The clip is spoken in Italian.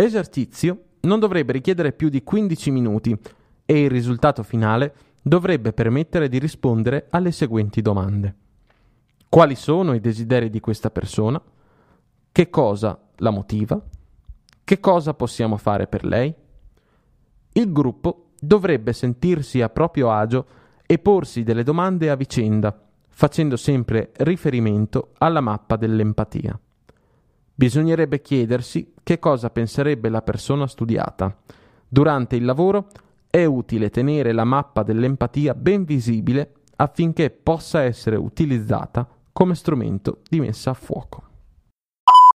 L'esercizio non dovrebbe richiedere più di 15 minuti e il risultato finale dovrebbe permettere di rispondere alle seguenti domande. Quali sono i desideri di questa persona? Che cosa la motiva? Che cosa possiamo fare per lei? Il gruppo dovrebbe sentirsi a proprio agio e porsi delle domande a vicenda, facendo sempre riferimento alla mappa dell'empatia. Bisognerebbe chiedersi che cosa penserebbe la persona studiata. Durante il lavoro è utile tenere la mappa dell'empatia ben visibile affinché possa essere utilizzata come strumento di messa a fuoco.